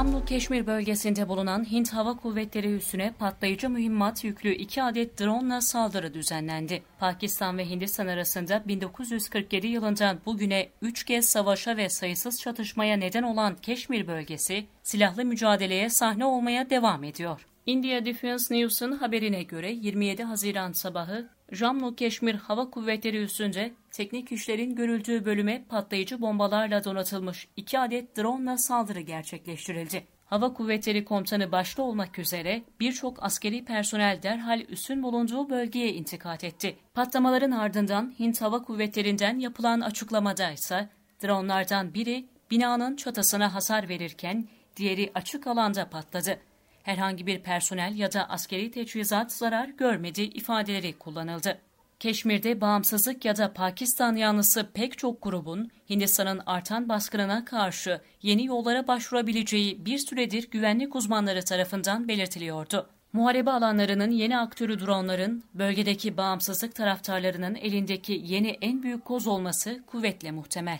Jammu Keşmir bölgesinde bulunan Hint Hava Kuvvetleri üssüne patlayıcı mühimmat yüklü iki adet drone saldırı düzenlendi. Pakistan ve Hindistan arasında 1947 yılından bugüne 3 kez savaşa ve sayısız çatışmaya neden olan Keşmir bölgesi silahlı mücadeleye sahne olmaya devam ediyor. India Defense News'un haberine göre 27 Haziran sabahı Jammu Keşmir Hava Kuvvetleri üssünde teknik işlerin görüldüğü bölüme patlayıcı bombalarla donatılmış iki adet drone saldırı gerçekleştirildi. Hava Kuvvetleri Komutanı başta olmak üzere birçok askeri personel derhal üssün bulunduğu bölgeye intikal etti. Patlamaların ardından Hint Hava Kuvvetleri'nden yapılan açıklamada ise dronlardan biri binanın çatısına hasar verirken diğeri açık alanda patladı herhangi bir personel ya da askeri teçhizat zarar görmedi ifadeleri kullanıldı. Keşmir'de bağımsızlık ya da Pakistan yanlısı pek çok grubun Hindistan'ın artan baskınına karşı yeni yollara başvurabileceği bir süredir güvenlik uzmanları tarafından belirtiliyordu. Muharebe alanlarının yeni aktörü dronların bölgedeki bağımsızlık taraftarlarının elindeki yeni en büyük koz olması kuvvetle muhtemel.